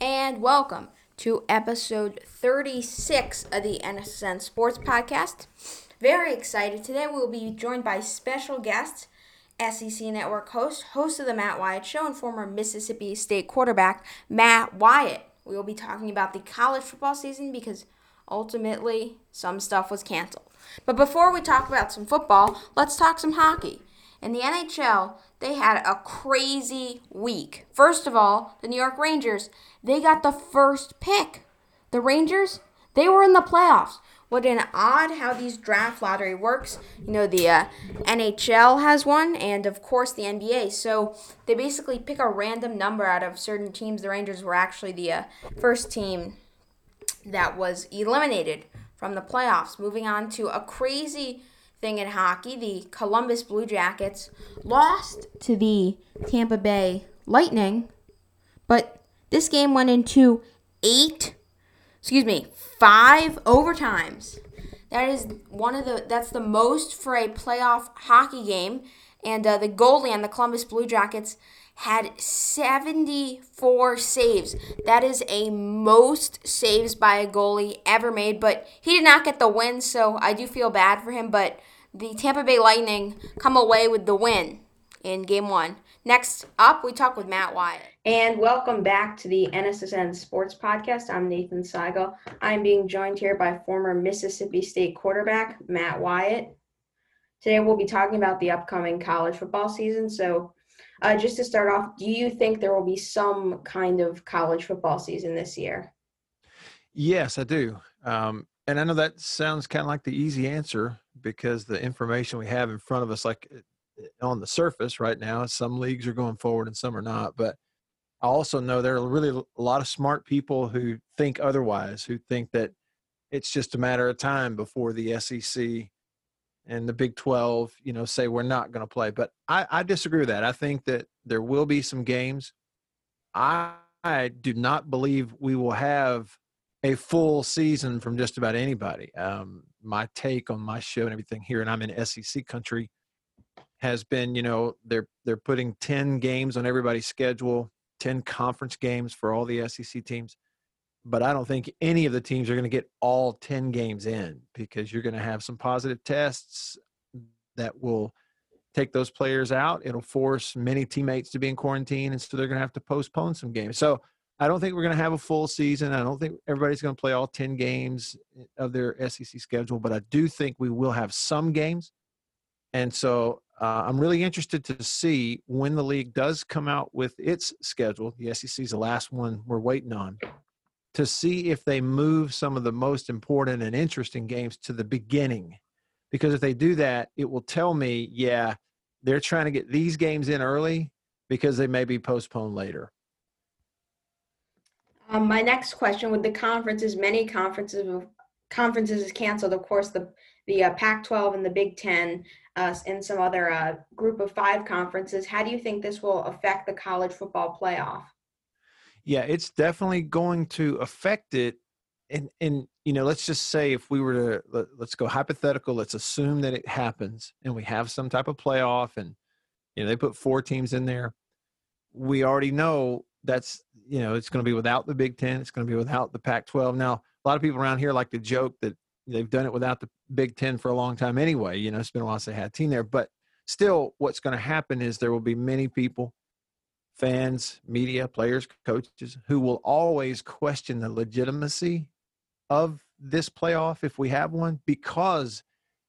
and welcome to episode 36 of the NSN Sports Podcast. Very excited. Today we'll be joined by special guests, SEC Network host, host of the Matt Wyatt Show, and former Mississippi State quarterback, Matt Wyatt. We will be talking about the college football season because ultimately some stuff was canceled. But before we talk about some football, let's talk some hockey. In the NHL, they had a crazy week. First of all, the New York Rangers, they got the first pick. The Rangers, they were in the playoffs. What an odd how these draft lottery works. You know, the uh, NHL has one, and of course the NBA. So they basically pick a random number out of certain teams. The Rangers were actually the uh, first team that was eliminated from the playoffs. Moving on to a crazy thing in hockey, the Columbus Blue Jackets lost to the Tampa Bay Lightning, but this game went into eight, excuse me, five overtimes. That is one of the that's the most for a playoff hockey game. And uh, the goalie on the Columbus Blue Jackets had 74 saves. That is a most saves by a goalie ever made, but he did not get the win, so I do feel bad for him. But the Tampa Bay Lightning come away with the win in game one. Next up, we talk with Matt Wyatt. And welcome back to the NSSN Sports Podcast. I'm Nathan Seigel. I'm being joined here by former Mississippi State quarterback Matt Wyatt. Today, we'll be talking about the upcoming college football season. So, uh, just to start off, do you think there will be some kind of college football season this year? Yes, I do. Um, and I know that sounds kind of like the easy answer because the information we have in front of us, like eh, eh, on the surface right now, some leagues are going forward and some are not. But I also know there are really a lot of smart people who think otherwise, who think that it's just a matter of time before the SEC and the Big 12, you know, say we're not going to play. But I, I, disagree with that. I think that there will be some games. I, I do not believe we will have a full season from just about anybody. Um, my take on my show and everything here, and I'm in SEC country, has been, you know, they're they're putting ten games on everybody's schedule, ten conference games for all the SEC teams. But I don't think any of the teams are going to get all ten games in because you're going to have some positive tests that will take those players out. It'll force many teammates to be in quarantine, and so they're going to have to postpone some games. So I don't think we're going to have a full season. I don't think everybody's going to play all 10 games of their SEC schedule, but I do think we will have some games. And so uh, I'm really interested to see when the league does come out with its schedule. The SEC is the last one we're waiting on to see if they move some of the most important and interesting games to the beginning. Because if they do that, it will tell me, yeah, they're trying to get these games in early because they may be postponed later. Um, my next question with the conferences, many conferences conferences is canceled. Of course, the the uh, Pac-12 and the Big Ten uh, and some other uh, group of five conferences. How do you think this will affect the college football playoff? Yeah, it's definitely going to affect it. And and you know, let's just say if we were to let, let's go hypothetical. Let's assume that it happens and we have some type of playoff, and you know they put four teams in there. We already know that's you know it's going to be without the Big Ten. It's going to be without the Pac-12. Now, a lot of people around here like to joke that they've done it without the Big Ten for a long time anyway. You know, it's been a while since they had a team there, but still, what's going to happen is there will be many people, fans, media, players, coaches, who will always question the legitimacy of this playoff if we have one because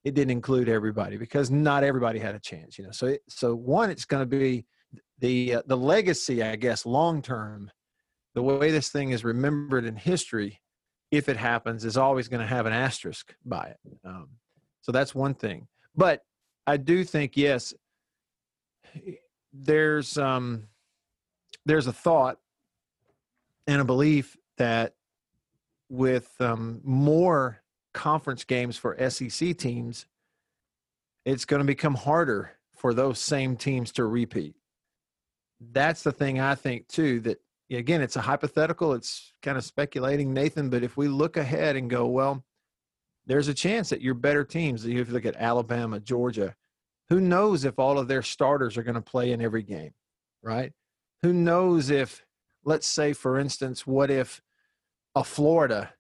it didn't include everybody because not everybody had a chance. You know, so it, so one, it's going to be the uh, the legacy, I guess, long term, the way this thing is remembered in history, if it happens, is always going to have an asterisk by it. Um, so that's one thing. But I do think yes, there's um, there's a thought and a belief that with um, more conference games for SEC teams, it's going to become harder for those same teams to repeat that's the thing I think too that again it's a hypothetical it's kind of speculating Nathan but if we look ahead and go well there's a chance that your better teams if you look at Alabama Georgia who knows if all of their starters are going to play in every game right who knows if let's say, for instance, what if a Florida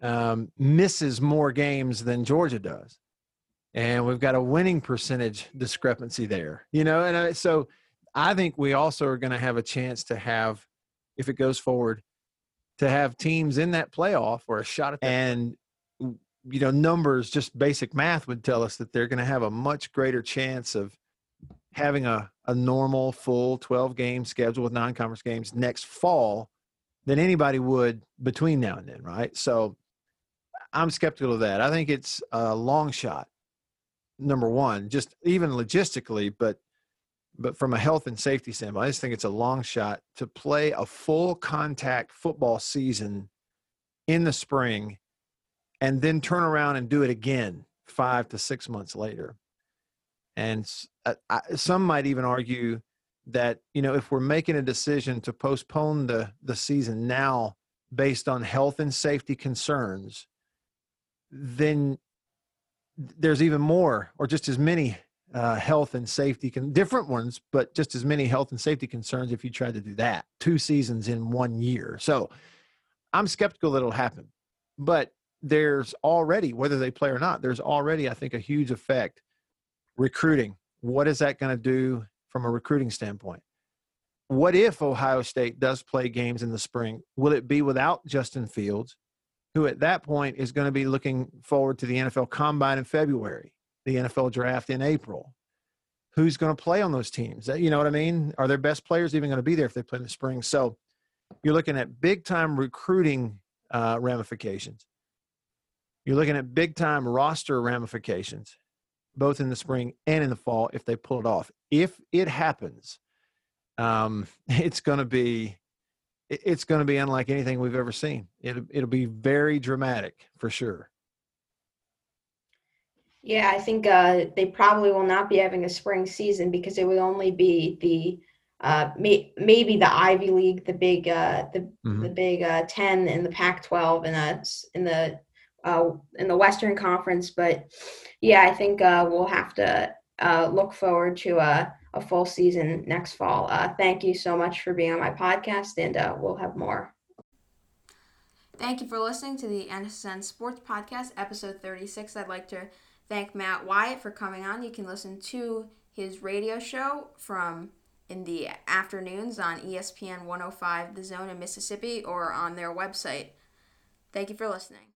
um, misses more games than Georgia does? And we've got a winning percentage discrepancy there, you know? And I, so I think we also are going to have a chance to have, if it goes forward, to have teams in that playoff or a shot at that. And, you know, numbers, just basic math would tell us that they're going to have a much greater chance of having a, a normal full 12 game schedule with non conference games next fall than anybody would between now and then, right? So I'm skeptical of that. I think it's a long shot, number one, just even logistically, but but from a health and safety standpoint, I just think it's a long shot to play a full contact football season in the spring and then turn around and do it again five to six months later. And uh, some might even argue that you know if we're making a decision to postpone the the season now based on health and safety concerns, then there's even more or just as many uh, health and safety con- different ones but just as many health and safety concerns if you tried to do that two seasons in one year. So i'm skeptical that it'll happen but there's already whether they play or not there's already i think a huge effect recruiting. What is that going to do from a recruiting standpoint? What if ohio state does play games in the spring? Will it be without justin fields who at that point is going to be looking forward to the nfl combine in february the NFL draft in April. Who's going to play on those teams? You know what I mean? Are their best players even going to be there if they play in the spring? So you're looking at big time recruiting uh, ramifications. You're looking at big time roster ramifications, both in the spring and in the fall if they pull it off. If it happens, um, it's going to be it's going to be unlike anything we've ever seen. It'll, it'll be very dramatic for sure. Yeah, I think uh, they probably will not be having a spring season because it would only be the uh, may, maybe the Ivy League, the big uh, the mm-hmm. the big uh, ten and the Pac-12 and uh, in the uh, in the Western Conference. But yeah, I think uh, we'll have to uh, look forward to a, a full season next fall. Uh, thank you so much for being on my podcast, and uh, we'll have more. Thank you for listening to the NSN Sports Podcast, episode 36. I'd like to thank Matt Wyatt for coming on. You can listen to his radio show from in the afternoons on ESPN 105 The Zone in Mississippi or on their website. Thank you for listening.